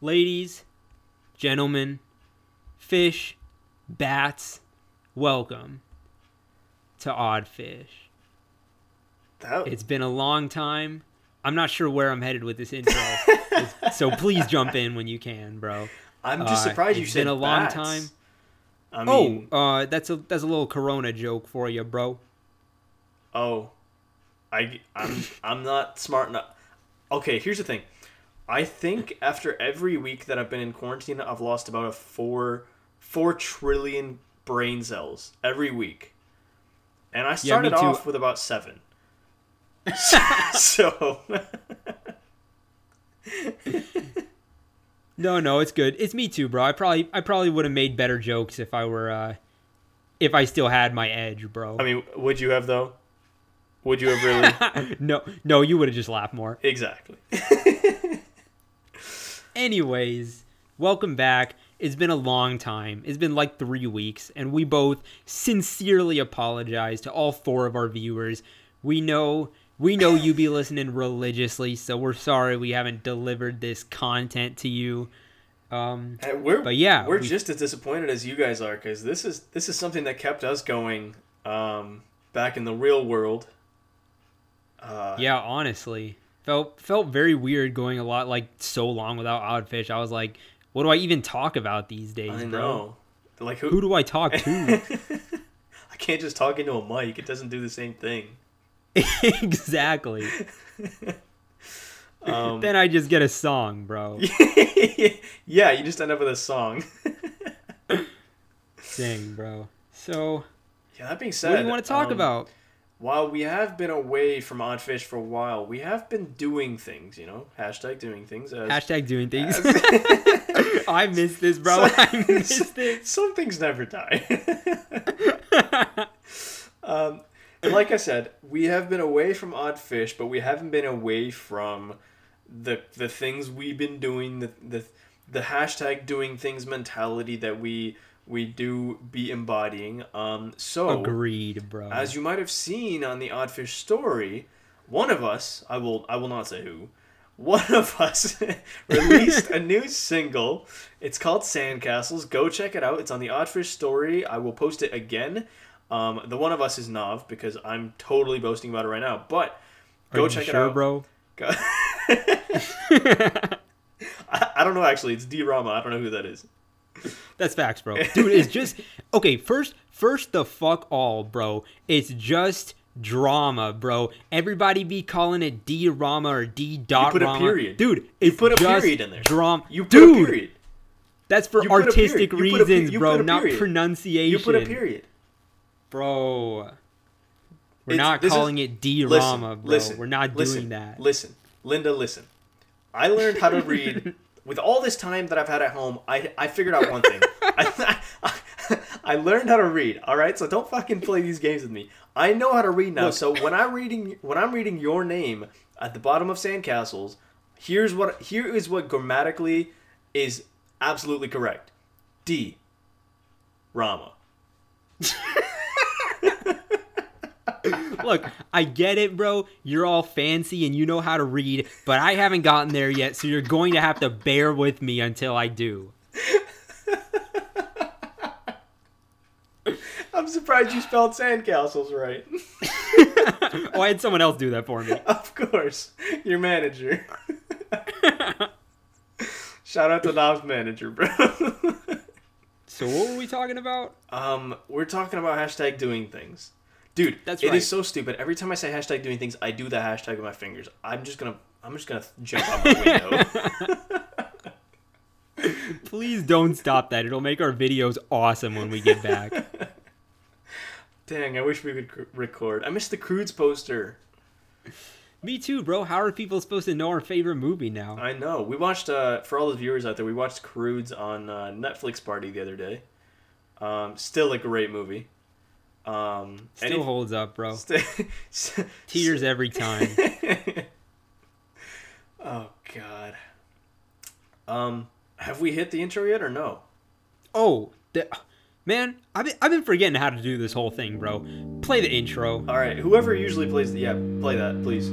ladies, gentlemen, fish, bats, welcome to Odd Fish. That, It's been a long time. I'm not sure where I'm headed with this intro, so please jump in when you can, bro. I'm just uh, surprised you it's said been a long bats. time. I mean, oh, uh, that's a that's a little Corona joke for you, bro. oh, I I'm I'm not smart enough. Okay, here's the thing. I think after every week that I've been in quarantine, I've lost about a four four trillion brain cells every week, and I started too. off with about seven. so No, no, it's good. It's me too, bro. I probably I probably would have made better jokes if I were uh if I still had my edge, bro. I mean, would you have though? Would you have really? no, no, you would have just laughed more. exactly. Anyways, welcome back. It's been a long time. It's been like three weeks, and we both sincerely apologize to all four of our viewers. We know we know you be listening religiously, so we're sorry we haven't delivered this content to you. Um, And we're But yeah, we're we- just as disappointed as you guys are because this is this is something that kept us going um, back in the real world. Uh, yeah, honestly, felt felt very weird going a lot like so long without Oddfish. I was like, what do I even talk about these days, I bro? know. Like who? Who do I talk to? I can't just talk into a mic. It doesn't do the same thing. exactly. Um, Then I just get a song, bro. yeah, you just end up with a song. Dang, bro. So, yeah, that being said, what do you want to talk um, about? While we have been away from Oddfish for a while, we have been doing things. You know, hashtag doing things. As, Hashtag doing things. as- I missed this, bro. I missed this. Some things never die. um, and like I said, we have been away from Odd Fish, but we haven't been away from the the things we've been doing, the the, the hashtag doing things mentality that we we do be embodying. Um, so Agreed, bro. as you might have seen on the Oddfish story, one of us, I will I will not say who, one of us released a new single. It's called Sandcastles. Go check it out. It's on the Oddfish story. I will post it again. Um, the one of us is Nav because I'm totally boasting about it right now. But go check sure, it out. bro. Go- I, I don't know actually. It's D Rama. I don't know who that is. That's facts, bro. Dude, it's just okay. First, first the fuck all, bro. It's just drama, bro. Everybody be calling it D Rama or D dot put a period. dude. You put a period in there. Drama, You put dude. a period. That's for You artistic period. You put a pe- reasons, bro, not pronunciation. You put a period. bro. We're It's- not this is- calling it D Listen, Rama, bro. listen, We're not listen, doing that. Listen, Linda, listen. I learned how to read with all this time that I've had at home. I I figured out one thing. I, I learned how to read. All right, so don't fucking play these games with me. I know how to read now. Look. So when I'm reading when I'm reading your name at the bottom of Sandcastles, here's what here is what grammatically is absolutely correct. D. Rama. Look, I get it, bro. You're all fancy and you know how to read, but I haven't gotten there yet, so you're going to have to bear with me until I do. I'm surprised you spelled Sandcastles right. oh, I had someone else do that for me. Of course, your manager. Shout out to Nav's manager, bro. So what were we talking about? um, we're talking about hashtag doing things, dude. That's right. it is so stupid. Every time I say hashtag doing things, I do the hashtag with my fingers. I'm just gonna, I'm just gonna jump out my window. Please don't stop that. It'll make our videos awesome when we get back. Dang, I wish we could c- record. I missed the Croods poster. me too, bro. How are people supposed to know our favorite movie now? I know. We watched uh, for all the viewers out there. We watched Croods on uh, Netflix Party the other day. Um, still a great movie. Um, Still any- holds up, bro. st- Tears every time. oh God. Um, have we hit the intro yet or no? Oh, the, man, I've been, I've been forgetting how to do this whole thing, bro. Play the intro. All right. Whoever usually plays the yeah, play that please.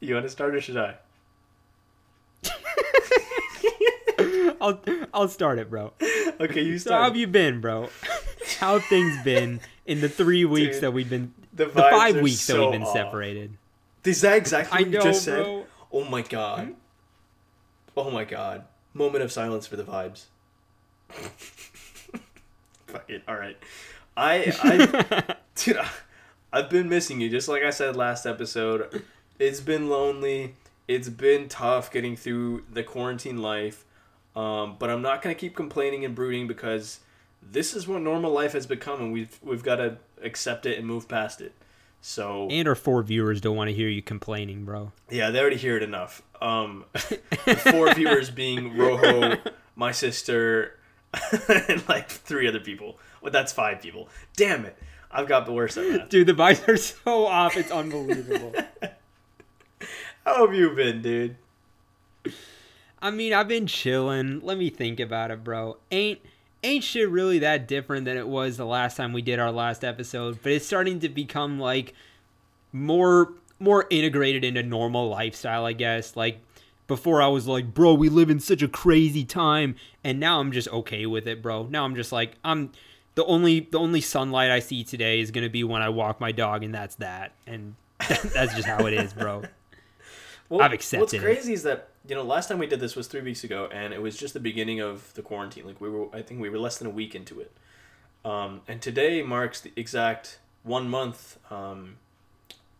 You want to start or should I? I'll I'll start it, bro. Okay, you So how have you been, bro? How have things been in the three weeks Dude, that we've been the, the five weeks that we've been off. separated? Is that exactly what know, you just said? bro. Oh my god. Oh my god. Moment of silence for the vibes. Fuck it. All right. I I dude, I- I've been missing you just like I said last episode. It's been lonely. It's been tough getting through the quarantine life. Um, but I'm not going to keep complaining and brooding because this is what normal life has become and we've we've got to accept it and move past it. So and our four viewers don't want to hear you complaining, bro. yeah, they already hear it enough. Um, the four viewers being Rojo, my sister, and like three other people. Well, that's five people. Damn it, I've got the worst of that. Dude, the vibes are so off. It's unbelievable. How have you been, dude? I mean, I've been chilling. Let me think about it, bro. Ain't ain't shit really that different than it was the last time we did our last episode, but it's starting to become like more more integrated into normal lifestyle, I guess. Like before I was like, "Bro, we live in such a crazy time." And now I'm just okay with it, bro. Now I'm just like, I'm the only the only sunlight I see today is going to be when I walk my dog and that's that. And that's just how it is, bro. Well, I've accepted What's crazy is that you know last time we did this was three weeks ago, and it was just the beginning of the quarantine. Like we were, I think we were less than a week into it. Um, and today marks the exact one month um,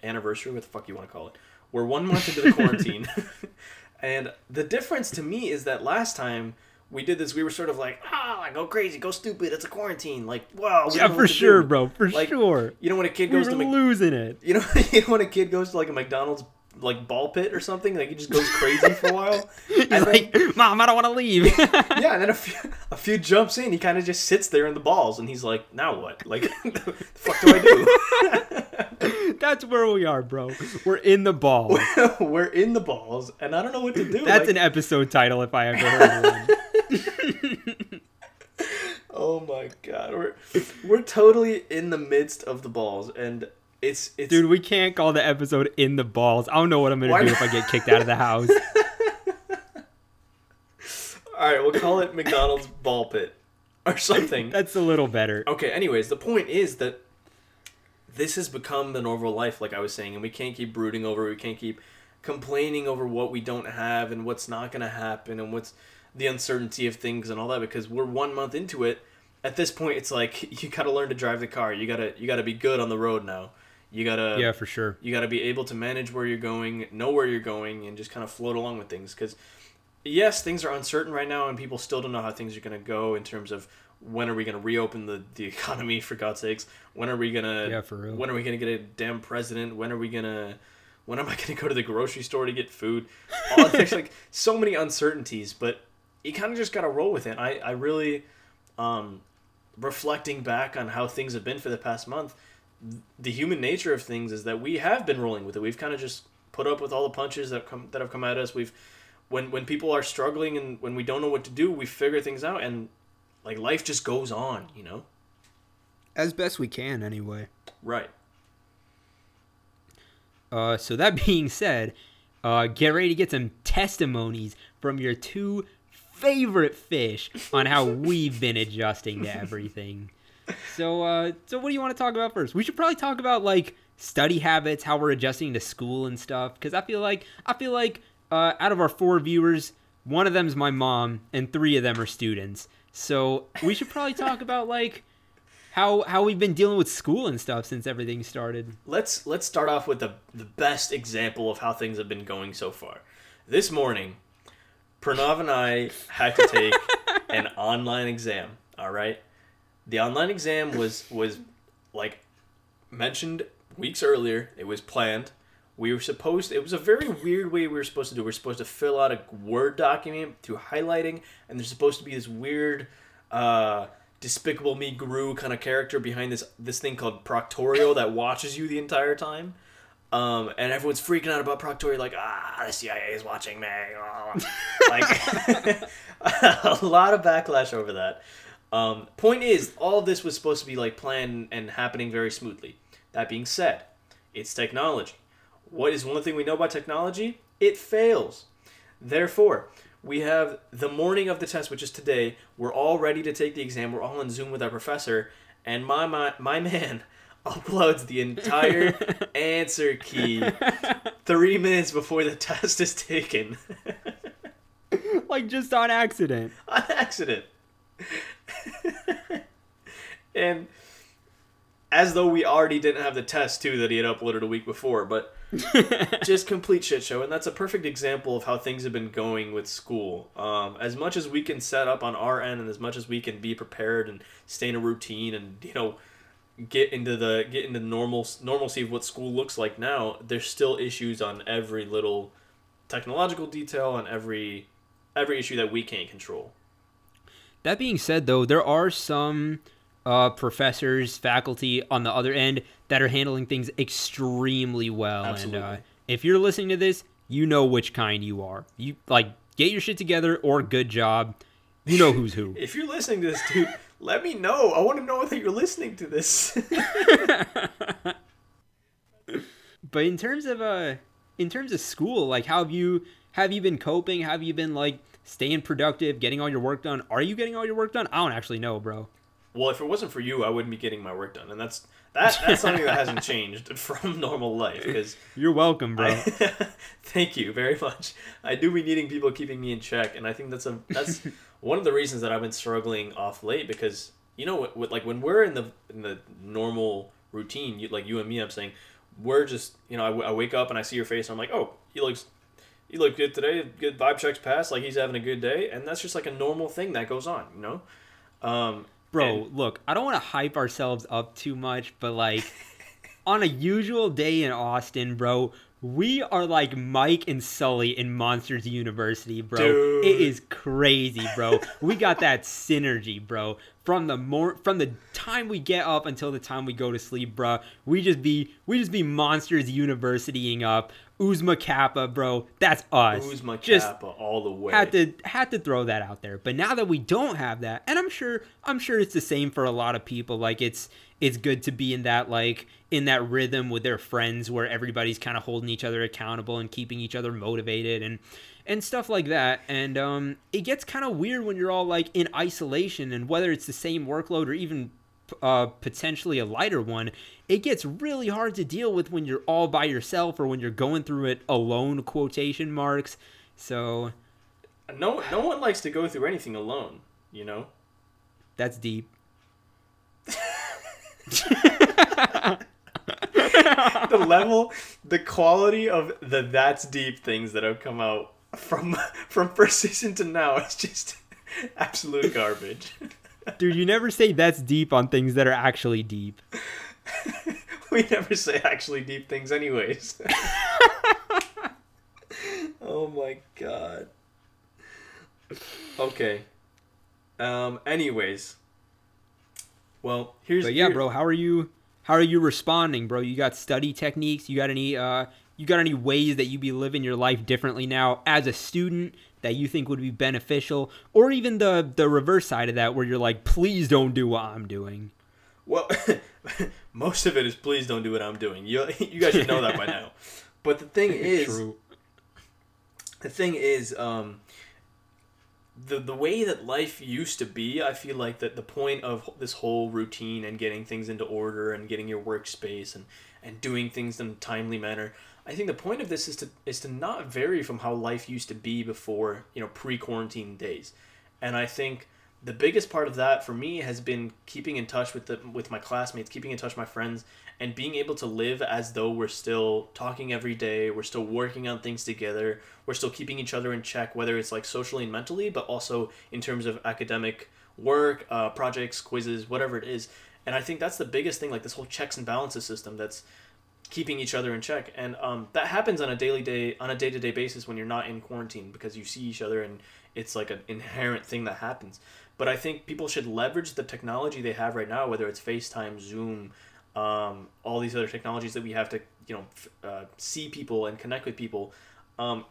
anniversary. What the fuck you want to call it? We're one month into the quarantine, and the difference to me is that last time we did this, we were sort of like, ah, go crazy, go stupid. It's a quarantine. Like, wow. Yeah, for sure, do." bro. For Like, sure. You know when a kid We goes were to Mc- losing it. you know, you know when a kid goes to like a McDonald's like ball pit or something, like he just goes crazy for a while. And then, like, Mom, I don't want to leave. yeah, and then a few, a few jumps in, he kind of just sits there in the balls, and he's like, "Now what? Like, the fuck do I do? That's where we are, bro. We're in the ball. We're in the balls, and I don't know what to do. That's like, an episode title if I ever heard one. oh my god, we're we're totally in the midst of the balls, and it's it's Dude, we can't call the episode in the balls. I don't know what I'm gonna do not? if I get kicked out of the house. all right. We'll call it McDonald's ball pit or something. That's a little better. Okay, anyways, the point is that this has become the normal life, like I was saying, and we can't keep brooding over it. We can't keep complaining over what we don't have and what's not going to happen and what's the uncertainty of things and all that because we're one month into it. At this point, it's like you got to learn to drive the car. You gotta you gotta be good on the road now. You gotta Yeah, for sure. you got to be able to manage where you're going, know where you're going, and just kind of float along with things. Because, yes, things are uncertain right now, and people still don't know how things are going to go in terms of when are we going to reopen the, the economy, for God's sakes? When are we going to. Yeah, for real. When are we to get a damn president? When are we going to. When am I going to go to the grocery store to get food? All, there's like so many uncertainties, but you kind of just got to roll with it. I, I really. Um, reflecting back on how things have been for the past month, the human nature of things is that we have been rolling with it. We've kind of just put up with all the punches that come that have come at us. We've when when people are struggling and when we don't know what to do, we figure things out and like life just goes on, you know? As best we can, anyway. Right. Uh, so that being said, uh, get ready to get some testimonies from your two favorite fish on how we've been adjusting to everything. So, uh, so what do you want to talk about first? We should probably talk about like study habits, how we're adjusting to school and stuff. Because I feel like I feel like uh, out of our four viewers, one of them's my mom, and three of them are students. So we should probably talk about like how how we've been dealing with school and stuff since everything started. Let's let's start off with the the best example of how things have been going so far. This morning, Pranav and I had to take an online exam. All right, the online exam was was like mentioned weeks earlier. It was planned. We were supposed. It was a very weird way we were supposed to do. We are supposed to fill out a word document through highlighting, and there's supposed to be this weird. Uh, Despicable Me Gru kind of character behind this this thing called Proctorio that watches you the entire time. Um, and everyone's freaking out about Proctorio, like, ah, the CIA is watching me. oh." Like, a lot of backlash over that. Um, point is, all of this was supposed to be like planned and happening very smoothly. That being said, it's technology. What is one thing we know about technology? It fails. Therefore, we have the morning of the test, which is today. We're all ready to take the exam. We're all in Zoom with our professor, and my my, my man uploads the entire answer key three minutes before the test is taken. like just on accident. on accident. and as though we already didn't have the test too that he had uploaded a week before, but just complete shit show. And that's a perfect example of how things have been going with school. Um, as much as we can set up on our end, and as much as we can be prepared and stay in a routine, and you know, get into the get into normal normalcy of what school looks like now, there's still issues on every little technological detail and every every issue that we can't control. That being said, though, there are some uh, professors, faculty on the other end that are handling things extremely well. Absolutely. And uh, if you're listening to this, you know which kind you are. You like get your shit together or good job. You know who's who. If you're listening to this, dude, let me know. I want to know that you're listening to this. but in terms of uh, in terms of school, like how have you have you been coping? Have you been like staying productive, getting all your work done? Are you getting all your work done? I don't actually know, bro. Well, if it wasn't for you, I wouldn't be getting my work done, and that's that. That's something that hasn't changed from normal life. Because you're welcome, bro. I, thank you very much. I do be needing people keeping me in check, and I think that's a that's one of the reasons that I've been struggling off late. Because you know, what, what like when we're in the in the normal routine, you, like you and me, I'm saying we're just you know I, I wake up and I see your face, and I'm like, oh, he looks he looked good today. Good vibe checks passed. Like he's having a good day, and that's just like a normal thing that goes on, you know. Um, Bro, and... look, I don't want to hype ourselves up too much, but like on a usual day in Austin, bro, we are like Mike and Sully in Monsters University, bro. Dude. It is crazy, bro. we got that synergy, bro. From the more from the time we get up until the time we go to sleep, bro. We just be we just be Monsters Universitying up. Oozma Kappa, bro. That's us. Oozma Just Kappa all the way. Had to had to throw that out there. But now that we don't have that, and I'm sure I'm sure it's the same for a lot of people. Like it's it's good to be in that like in that rhythm with their friends where everybody's kind of holding each other accountable and keeping each other motivated and and stuff like that. And um, it gets kind of weird when you're all like in isolation and whether it's the same workload or even uh, potentially a lighter one, it gets really hard to deal with when you're all by yourself or when you're going through it alone. Quotation marks. So, no, no one likes to go through anything alone. You know. That's deep. the level, the quality of the that's deep things that have come out from from first season to now is just absolute garbage. Dude, you never say that's deep on things that are actually deep. we never say actually deep things, anyways. oh my god. Okay. Um. Anyways. Well, here's. But yeah, here... bro. How are you? How are you responding, bro? You got study techniques? You got any? Uh. You got any ways that you'd be living your life differently now as a student that you think would be beneficial, or even the the reverse side of that, where you're like, please don't do what I'm doing. Well, most of it is please don't do what I'm doing. You you guys should know that by now. But the thing is, True. the thing is, um, the the way that life used to be, I feel like that the point of this whole routine and getting things into order and getting your workspace and and doing things in a timely manner I think the point of this is to is to not vary from how life used to be before you know pre quarantine days, and I think the biggest part of that for me has been keeping in touch with the with my classmates, keeping in touch with my friends, and being able to live as though we're still talking every day, we're still working on things together, we're still keeping each other in check, whether it's like socially and mentally, but also in terms of academic work, uh, projects, quizzes, whatever it is. And I think that's the biggest thing, like this whole checks and balances system that's keeping each other in check and um, that happens on a daily day on a day-to-day basis when you're not in quarantine because you see each other and it's like an inherent thing that happens but i think people should leverage the technology they have right now whether it's facetime zoom um, all these other technologies that we have to you know uh, see people and connect with people um,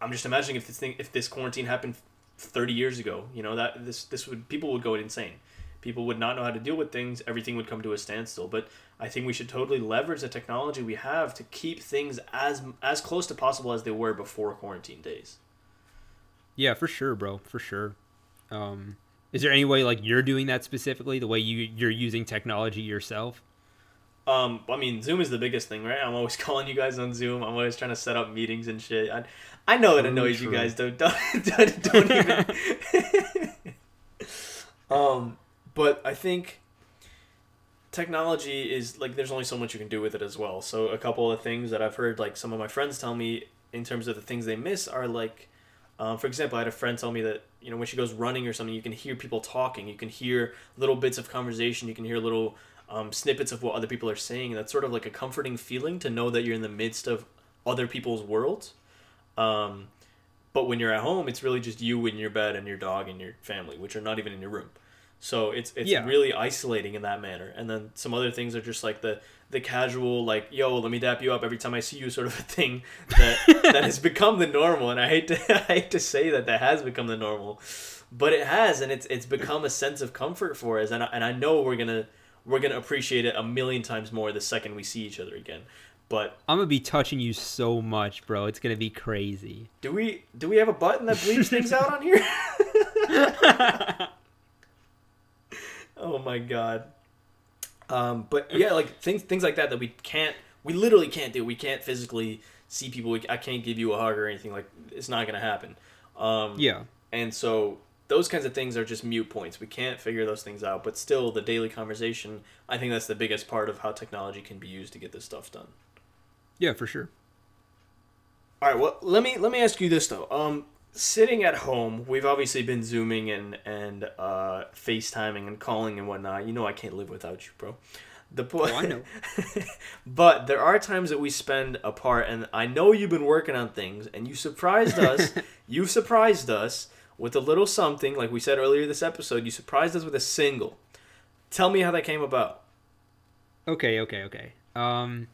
i'm just imagining if this thing if this quarantine happened 30 years ago. You know that this this would people would go insane. People would not know how to deal with things. Everything would come to a standstill. But I think we should totally leverage the technology we have to keep things as as close to possible as they were before quarantine days. Yeah, for sure, bro. For sure. Um, is there any way like you're doing that specifically? The way you you're using technology yourself? Um, I mean, Zoom is the biggest thing, right? I'm always calling you guys on Zoom. I'm always trying to set up meetings and shit. I, I know it annoys you guys. Don't don't don't, don't even. um, but I think technology is like there's only so much you can do with it as well. So a couple of things that I've heard like some of my friends tell me in terms of the things they miss are like, um, for example, I had a friend tell me that you know when she goes running or something, you can hear people talking. You can hear little bits of conversation. You can hear little um, snippets of what other people are saying. That's sort of like a comforting feeling to know that you're in the midst of other people's worlds. Um, but when you're at home, it's really just you and your bed and your dog and your family, which are not even in your room. So it's it's Yeah. really isolating in that manner. And then some other things are just like the the casual like yo let me dap you up every time I see you sort of a thing that that has become the normal. And I hate to I hate to say that that has become the normal, but it has, and it's it's become a sense of comfort for us. And I, and I know we're gonna we're gonna appreciate it a million times more the second we see each other again. But I'm gonna be touching you so much, bro. It's gonna be crazy. do we do we have a button that bleeps things out on here? oh my god. Um, but yeah, like things things like that that we can't we literally can't do. We can't physically see people. We, I can't give you a hug or anything like it's not gonna happen. Um, Yeah. and so those kinds of things are just mute points. We can't figure those things out. But still, the daily conversation. I think that's the biggest part of how technology can be used to get this stuff done. Yeah, for sure. All right. Well, let me let me ask you this though. Um, sitting at home, we've obviously been zooming and and uh, FaceTiming and calling and whatnot. You know, I can't live without you, bro. The point. Oh, I know. but there are times that we spend apart, and I know you've been working on things, and you surprised us. you surprised us with a little something, like we said earlier this episode. You surprised us with a single. Tell me how that came about. Okay, okay, okay. Um,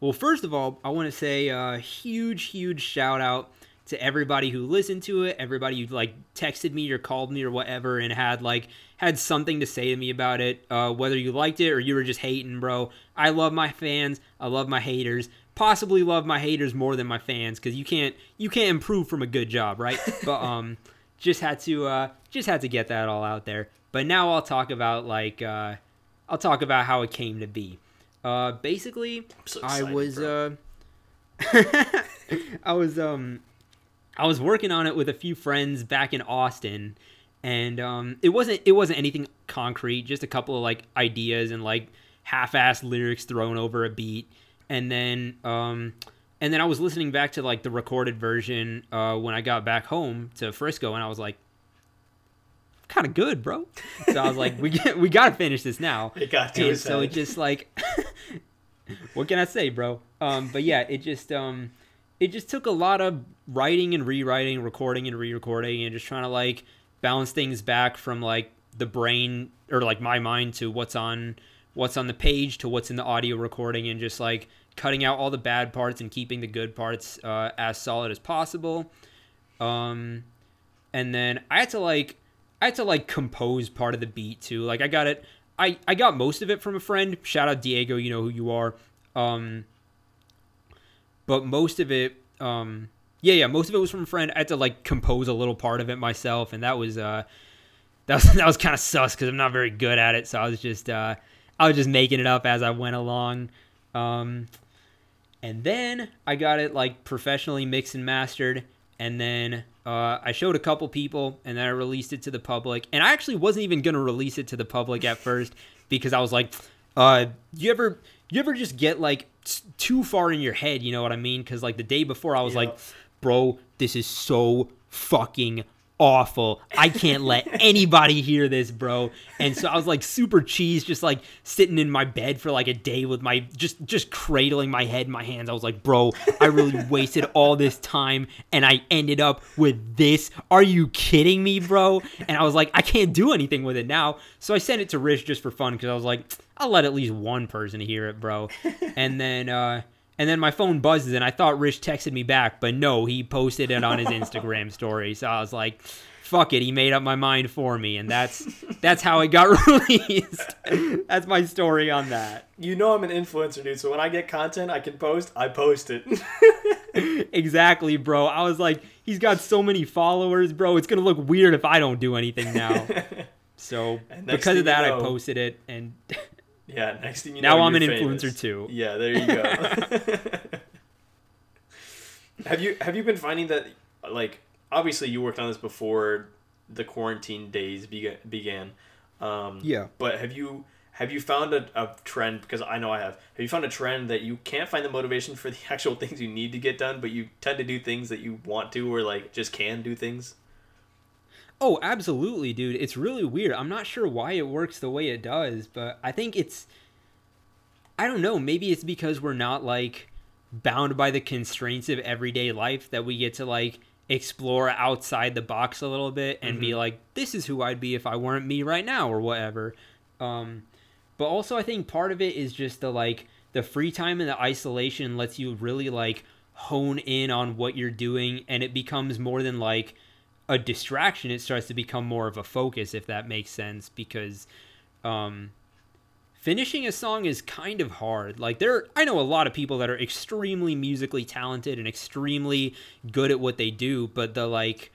well, first of all, I want to say a huge, huge shout out to everybody who listened to it, everybody who like texted me or called me or whatever, and had like had something to say to me about it. Uh, whether you liked it or you were just hating, bro. I love my fans. I love my haters. Possibly love my haters more than my fans because you can't you can't improve from a good job, right? but um, just had to uh, just had to get that all out there. But now I'll talk about like uh, I'll talk about how it came to be. Uh, basically, so I was uh, I was um, I was working on it with a few friends back in Austin, and um, it wasn't it wasn't anything concrete, just a couple of like ideas and like half-assed lyrics thrown over a beat, and then um, and then I was listening back to like the recorded version uh, when I got back home to Frisco, and I was like, kind of good, bro. So I was like, we get, we gotta finish this now. It got to And so it just like, what can I say, bro? Um, but yeah, it just um, it just took a lot of writing and rewriting, recording and re-recording, and just trying to like bounce things back from like the brain or like my mind to what's on what's on the page to what's in the audio recording, and just like cutting out all the bad parts and keeping the good parts uh, as solid as possible. Um, and then I had to like I had to like compose part of the beat too. Like I got it. I I got most of it from a friend. Shout out Diego. You know who you are. Um, but most of it, um, yeah, yeah, most of it was from a friend. I had to like compose a little part of it myself, and that was uh, that was that was kind of sus because I'm not very good at it. So I was just uh, I was just making it up as I went along. Um, and then I got it like professionally mixed and mastered, and then uh, I showed a couple people, and then I released it to the public. And I actually wasn't even gonna release it to the public at first because I was like, uh, you ever you ever just get like too far in your head, you know what I mean? Because like the day before, I was like, bro, this is so fucking awful. I can't let anybody hear this, bro. And so I was like super cheese, just like sitting in my bed for like a day with my just just cradling my head in my hands. I was like, bro, I really wasted all this time and I ended up with this. Are you kidding me, bro? And I was like, I can't do anything with it now. So I sent it to Rich just for fun because I was like, I'll let at least one person hear it, bro. And then uh and then my phone buzzes and I thought Rich texted me back, but no, he posted it on his Instagram story. So I was like, fuck it, he made up my mind for me, and that's that's how it got released. that's my story on that. You know I'm an influencer, dude. So when I get content I can post, I post it. exactly, bro. I was like, he's got so many followers, bro. It's gonna look weird if I don't do anything now. So because of that, you know- I posted it, and yeah. Next thing you now know, I'm an you're influencer too. Yeah, there you go. have you have you been finding that like obviously you worked on this before the quarantine days began began. Um, Yeah. But have you have you found a, a trend because I know I have. Have you found a trend that you can't find the motivation for the actual things you need to get done, but you tend to do things that you want to or like just can do things? Oh, absolutely, dude. It's really weird. I'm not sure why it works the way it does, but I think it's I don't know, maybe it's because we're not like bound by the constraints of everyday life that we get to like explore outside the box a little bit and be like this is who I'd be if I weren't me right now or whatever. Um but also I think part of it is just the like the free time and the isolation lets you really like hone in on what you're doing and it becomes more than like a distraction it starts to become more of a focus if that makes sense because um finishing a song is kind of hard. Like there i know a lot of people that are extremely musically talented and extremely good at what they do but the like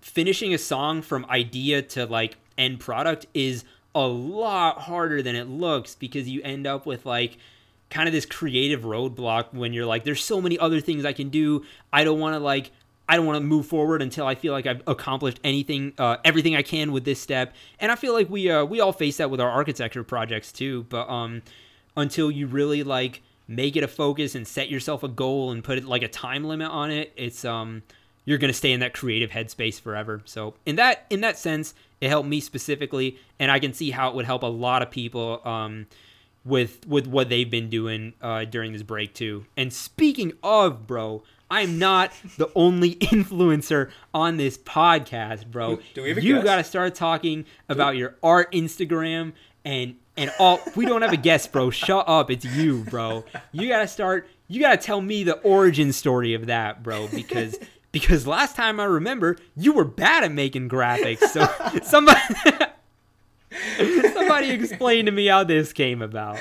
finishing a song from idea to like end product is a lot harder than it looks because you end up with like kind of this creative roadblock when you're like there's so many other things I can do. I don't want to like I don't want to move forward until I feel like I've accomplished anything uh, everything I can with this step. And I feel like we uh, we all face that with our architecture projects too but um until you really like make it a focus and set yourself a goal and put it like a time limit on it it's um you're to stay in that creative headspace forever. So in that in that sense it helped me specifically and i can see how it would help a lot of people um with with what they've been doing uh during this break too. And speaking of bro i'm not the only influencer on this podcast bro. Do we have a you guest? got to start talking about your art instagram and and all we don't have a guest bro. Shut up. It's you bro. You gotta start you gotta tell me the origin story of that bro because because last time i remember you were bad at making graphics so somebody somebody explain to me how this came about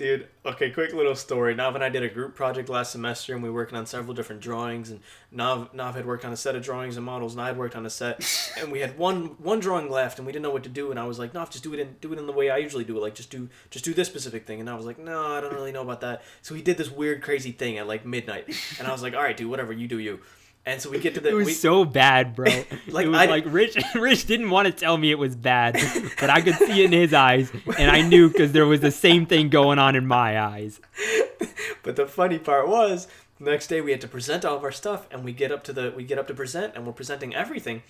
Dude, okay, quick little story. Nav and I did a group project last semester, and we were working on several different drawings. And Nav, Nav had worked on a set of drawings and models, and I had worked on a set. And we had one one drawing left, and we didn't know what to do. And I was like, Nav, just do it in do it in the way I usually do it. Like, just do just do this specific thing. And I was like, No, I don't really know about that. So he did this weird, crazy thing at like midnight. And I was like, All right, dude, whatever, you do you. And so we get to the it was we, so bad bro Like, it was I- like rich rich didn't want to tell me it was bad but i could see it in his eyes and i knew because there was the same thing going on in my eyes But the funny part was, the next day we had to present all of our stuff, and we get up to the we get up to present, and we're presenting everything,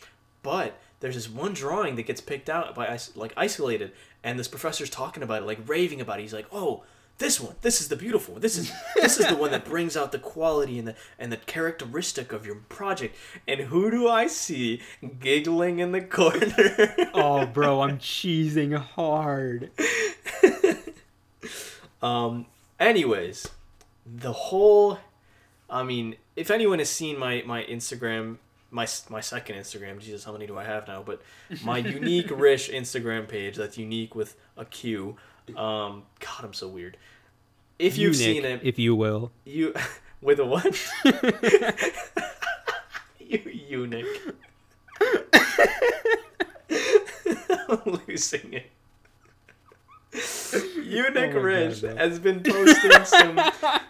but there's this one drawing that gets picked out by like isolated, and this professor's talking about it, like raving about it. He's like, "Oh, this one, this is the beautiful one. This is this is the one that brings out the quality and the and the characteristic of your project." And who do I see giggling in the corner? oh bro i'm cheesing hard Um. Anyways, the whole. I mean, if anyone has seen my my Instagram, my my second Instagram, Jesus, how many do I have now? But my unique Rish Instagram page that's unique with a Q. Um. God, I'm so weird. If you've Eunuch, seen it, if you will you with a what? you eunuch. I'm losing it. Eunuch Oh God, has been posting some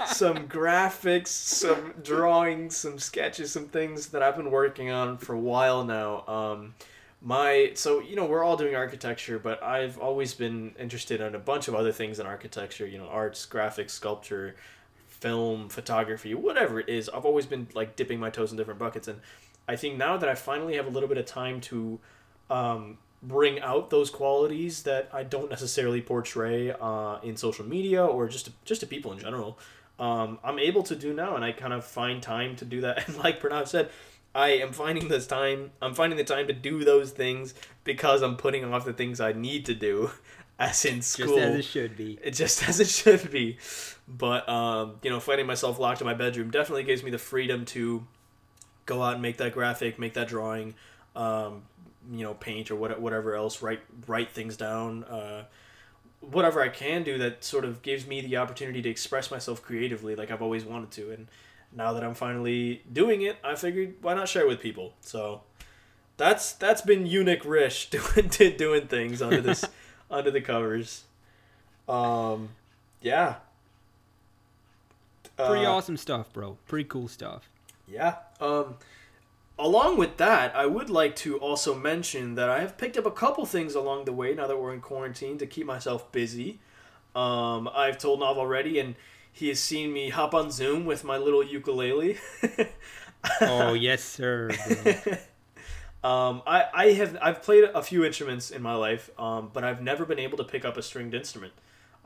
some graphics, some drawings, some sketches, some things that I've been working on for a while now. Um, my so you know we're all doing architecture, but I've always been interested in a bunch of other things in architecture. You know, arts, graphics, sculpture, film, photography, whatever it is. I've always been like dipping my toes in different buckets, and I think now that I finally have a little bit of time to um, bring out those qualities that I don't necessarily portray uh, in social media or just to, just to people in general. Um, I'm able to do now, and I kind of find time to do that. And like Pranav said, I am finding this time. I'm finding the time to do those things because I'm putting off the things I need to do, as in school. just as it should be It just as it should be. But um, you know, finding myself locked in my bedroom definitely gives me the freedom to go out and make that graphic, make that drawing, um, you know, paint or what, whatever else, write write things down, uh, whatever I can do that sort of gives me the opportunity to express myself creatively, like I've always wanted to. And now that I'm finally doing it, I figured why not share it with people. So that's that's been Eunuch Rish doing doing things under this under the covers. Um, yeah. Pretty Uh, awesome stuff, bro. Pretty cool stuff. Yeah. Um, along with that, I would like to also mention that I have picked up a couple things along the way now that we're in quarantine to keep myself busy. Um, I've told Nav already, and he has seen me hop on Zoom with my little ukulele. Oh yes, sir. Um, I, I have I've played a few instruments in my life, um, but I've never been able to pick up a stringed instrument.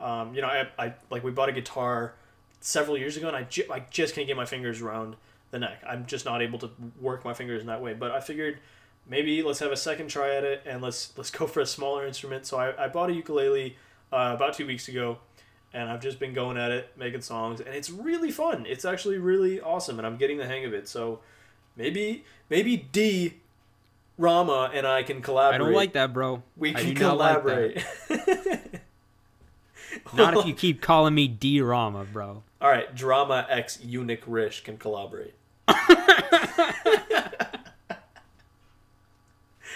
Um, you know, I, I like we bought a guitar several years ago, and I, ju- I just can't get my fingers around the neck. I'm just not able to work my fingers in that way. But I figured maybe let's have a second try at it, and let's let's go for a smaller instrument. So I, I bought a ukulele uh, about two weeks ago, and I've just been going at it, making songs, and it's really fun. It's actually really awesome, and I'm getting the hang of it. So maybe maybe D Rama and I can collaborate. I don't like that, bro. We can do not like collaborate. Not if you keep calling me D Rama, bro. All right, Drama X Eunuch Rish can collaborate.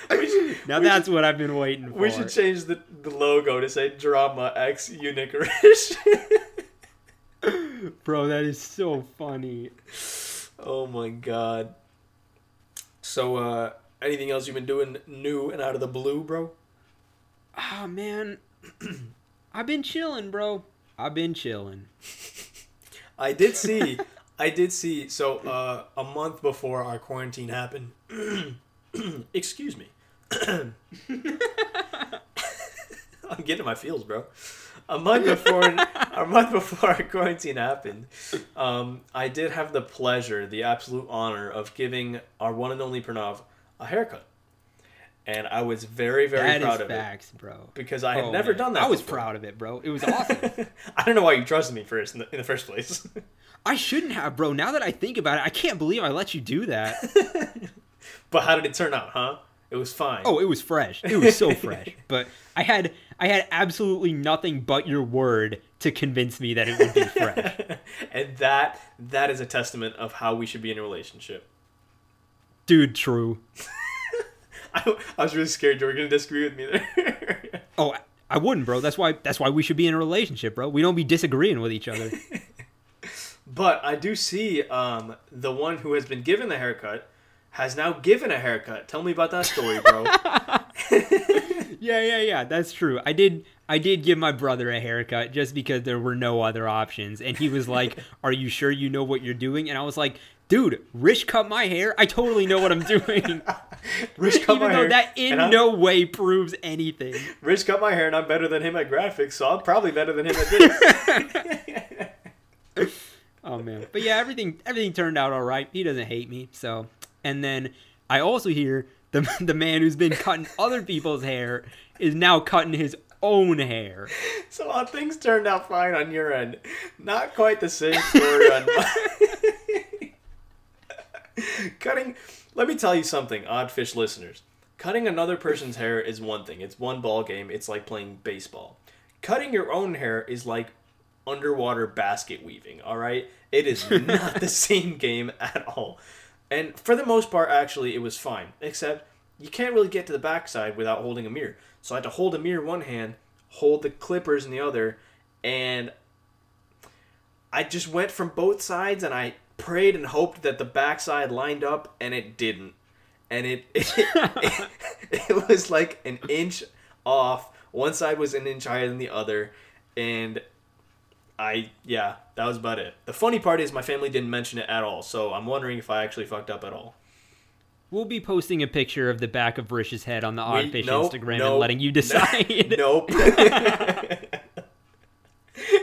should, Now that's what I've been waiting for. we should change the, the logo to say Drama X Eunuch Rish. Bro, that is so funny. oh my god. So, uh, anything else you've been doing new and out of the blue, bro? Ah man, I've been chilling, bro. I've been chilling. I did see, I did see. So uh, a month before our quarantine happened, excuse me. I'm getting my feels, bro. A month before, a month before our quarantine happened, um, I did have the pleasure, the absolute honor of giving our one and only Pranav a haircut, and I was very, very That proud is of it facts, bro. because I had Oh, never man. done that. I was before. proud of it, bro. It was awesome. I don't know why you trusted me first in the, in the first place. I shouldn't have, bro. Now that I think about it, I can't believe I let you do that. But how did it turn out, huh? It was fine. Oh, it was fresh. It was so fresh. But I had I had absolutely nothing but your word to convince me that it would be fresh. and that that is a testament of how we should be in a relationship. Dude, true. I, I was really scared you were gonna disagree with me there. Oh, I- I wouldn't, bro. That's why that's why we should be in a relationship, bro. We don't be disagreeing with each other. but I do see um, the one who has been given the haircut has now given a haircut. Tell me about that story, bro. Yeah, yeah, yeah. That's true. I did I did give my brother a haircut just because there were no other options. And he was like, Are you sure you know what you're doing? And I was like, Dude, Rich cut my hair. I totally know what I'm doing. Rich cut Even my though hair, that in no way proves anything. Rich cut my hair, and I'm better than him at graphics, so I'm probably better than him at this. Oh man. But yeah, everything everything turned out all right. He doesn't hate me. So, and then I also hear the the man who's been cutting other people's hair is now cutting his own hair. so uh, things turned out fine on your end. Not quite the same story on my. Cutting. Let me tell you something, Oddfish listeners. Cutting another person's hair is one thing. It's one ball game. It's like playing baseball. Cutting your own hair is like underwater basket weaving. All right, it is not the same game at all. And for the most part, actually, it was fine. Except you can't really get to the backside without holding a mirror. So I had to hold a mirror one hand, hold the clippers in the other, and I just went from both sides and I prayed and hoped that the backside lined up, and it didn't. And it it, it, it was like an inch off. One side was an inch higher than the other, and I yeah, that was about it. The funny part is my family didn't mention it at all, so I'm wondering if I actually fucked up at all. We'll be posting a picture of the back of Rish's head on the We- Oddfish nope, Instagram nope, and letting you decide. Nope.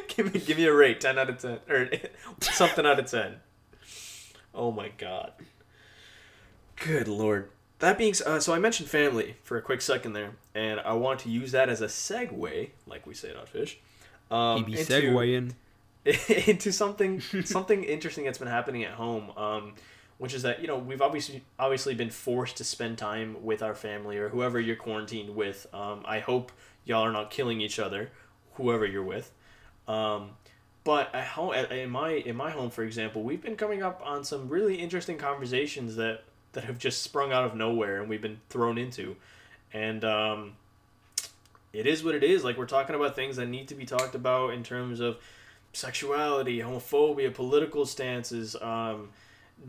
give me give me a rate, ten out of ten, or something out of ten. Oh my god. Good lord. That being uh, so, I mentioned family for a quick second there, and I want to use that as a segue, like we say at Oddfish. Um, He be into- segueing. into something something interesting that's been happening at home. Um, which is that you know we've obviously obviously been forced to spend time with our family or whoever you're quarantined with. Um, I hope y'all are not killing each other, whoever you're with. Um, but at home, in my in my home, for example, we've been coming up on some really interesting conversations that that have just sprung out of nowhere and we've been thrown into, and um, it is what it is. Like we're talking about things that need to be talked about in terms of sexuality, homophobia, political stances, um,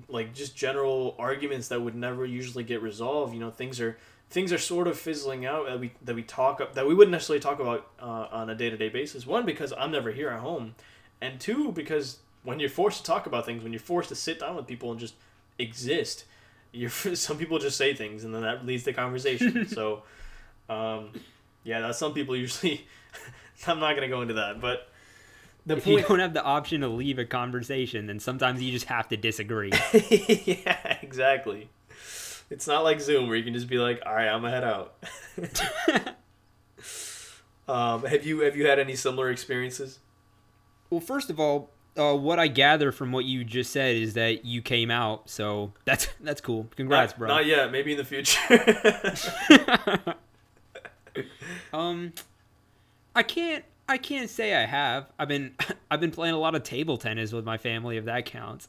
like just general arguments that would never usually get resolved. You know, things are things are sort of fizzling out that we that we talk that we wouldn't necessarily talk about uh, on a day to day basis. One because I'm never here at home, and two because when you're forced to talk about things, when you're forced to sit down with people and just exist, you're some people just say things and then that leads to conversation. so, um, yeah, that's some people usually. I'm not gonna go into that, but the if point... you don't have the option to leave a conversation, then sometimes you just have to disagree. yeah, exactly. It's not like Zoom where you can just be like, "All right, I'm gonna head out." um, have you have you had any similar experiences? Well, first of all, uh, what I gather from what you just said is that you came out, so that's that's cool. Congrats, not, bro. Not yet. Maybe in the future. um, I can't I can't say I have. I've been I've been playing a lot of table tennis with my family, if that counts.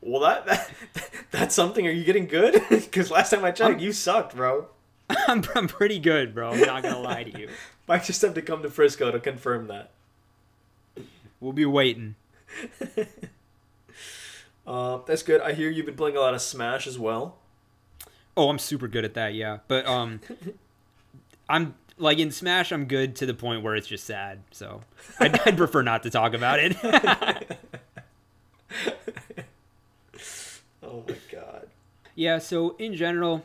well, that, that that's something. Are you getting good? Because last time I checked, I'm, you sucked, bro. I'm I'm pretty good, bro. I'm not gonna lie to you. Might just have to come to Frisco to confirm that. We'll be waiting. uh, that's good. I hear you've been playing a lot of Smash as well. Oh, I'm super good at that. Yeah, but um, I'm like in Smash, I'm good to the point where it's just sad. So I'd, I'd prefer not to talk about it. oh my god. Yeah. So in general,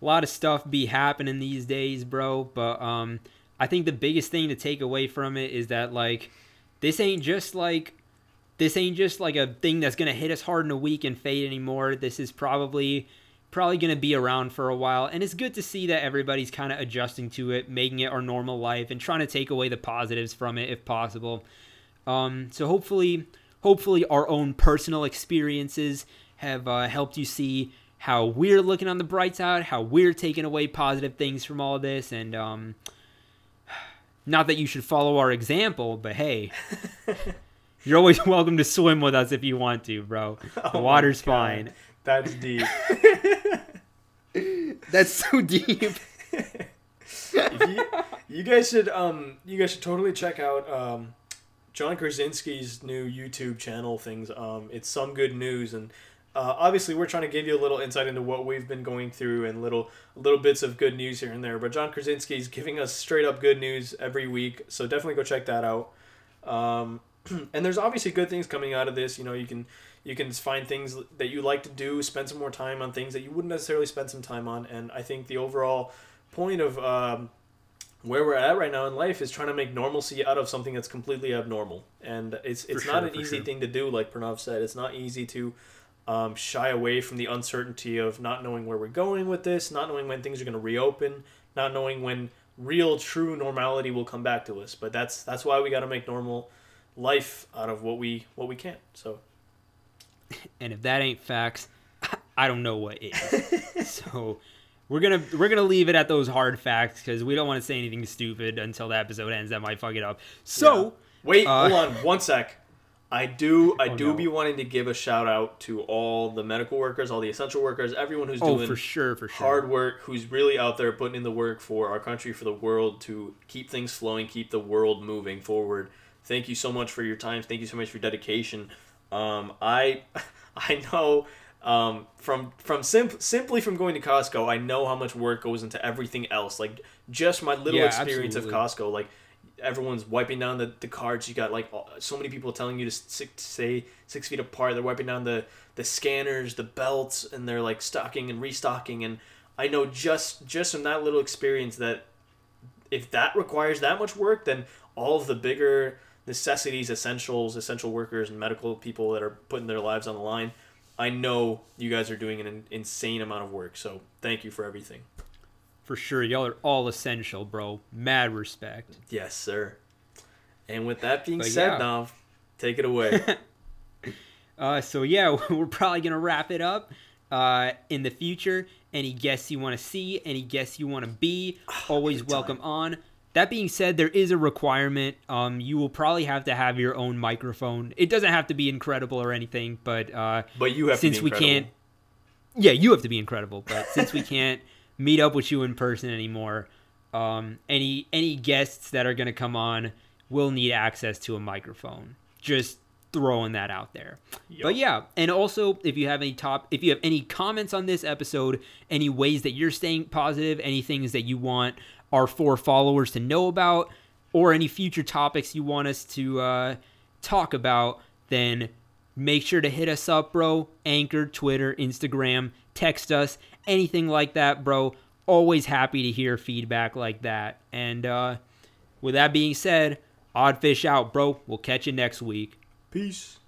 a lot of stuff be happening these days, bro. But um, I think the biggest thing to take away from it is that like this ain't just like this ain't just like a thing that's gonna hit us hard in a week and fade anymore. This is probably probably going to be around for a while. And it's good to see that everybody's kind of adjusting to it, making it our normal life, and trying to take away the positives from it if possible. Um, so hopefully, hopefully, our own personal experiences have uh, helped you see how we're looking on the bright side, how we're taking away positive things from all this, and um, not that you should follow our example, but hey. You're always welcome to swim with us if you want to, bro. The oh water's fine. That's deep. That's so deep. you, you, guys should um you guys should totally check out um John Krasinski's new YouTube channel things. Um it's some good news and uh, obviously we're trying to give you a little insight into what we've been going through and little little bits of good news here and there. But John Krasinski's giving us straight up good news every week, so definitely go check that out. Um, and there's obviously good things coming out of this. You know, you can you can find things that you like to do, spend some more time on things that you wouldn't necessarily spend some time on. And I think the overall point of um, where we're at right now in life is trying to make normalcy out of something that's completely abnormal. And it's it's for not sure, an easy sure. thing to do, like Pranav said. It's not easy to um, shy away from the uncertainty of not knowing where we're going with this, not knowing when things are going to reopen, not knowing when real true normality will come back to us. But that's that's why we got to make normal life out of what we what we can. So and if that ain't facts, I don't know what is. so we're gonna we're gonna leave it at those hard facts because we don't want to say anything stupid until the episode ends. That might fuck it up. So yeah. wait, uh, hold on one sec. I do I oh, do no. be wanting to give a shout out to all the medical workers, all the essential workers, everyone who's oh, doing for sure, for sure. hard work, who's really out there putting in the work for our country, for the world to keep things flowing, keep the world moving forward. Thank you so much for your time. Thank you so much for your dedication. Um, I I know um, from from sim- simply from going to Costco, I know how much work goes into everything else. Like just my little yeah, experience absolutely. of Costco, like everyone's wiping down the, the carts. You got like so many people telling you to six, stay six feet apart. They're wiping down the the scanners, the belts, and they're like stocking and restocking. And I know just just from that little experience that if that requires that much work, then all of the bigger necessities, essentials, essential workers, and medical people that are putting their lives on the line. I know you guys are doing an insane amount of work, so thank you for everything. For sure, y'all are all essential, bro. Mad respect. Yes, sir. And with that being but said, yeah. Take it away. Uh, so yeah, we're probably gonna wrap it up. Uh, in the future, any guests you want to see, any guests you want to be, always welcome on. That being said, there is a requirement. Um, you will probably have to have your own microphone. It doesn't have to be incredible or anything, but uh, But you have since to we can't, yeah, you have to be incredible. But since we can't meet up with you in person anymore, um, any any guests that are gonna come on will need access to a microphone. Just throwing that out there. But yeah, and also if you have any top, if you have any comments on this episode, any ways that you're staying positive, any things that you want our four followers to know about, or any future topics you want us to uh, talk about, then make sure to hit us up, bro. Anchor, Twitter, Instagram, text us, anything like that, bro. Always happy to hear feedback like that. And uh, with that being said, Oddfish out, bro. We'll catch you next week. Peace.